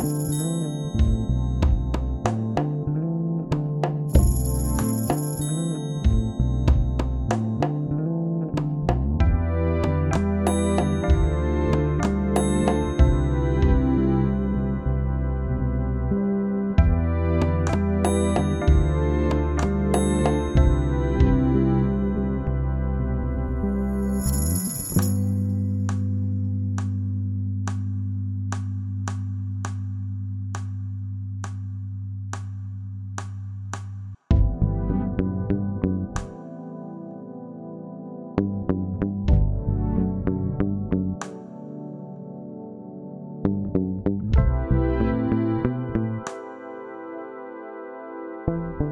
Música thank you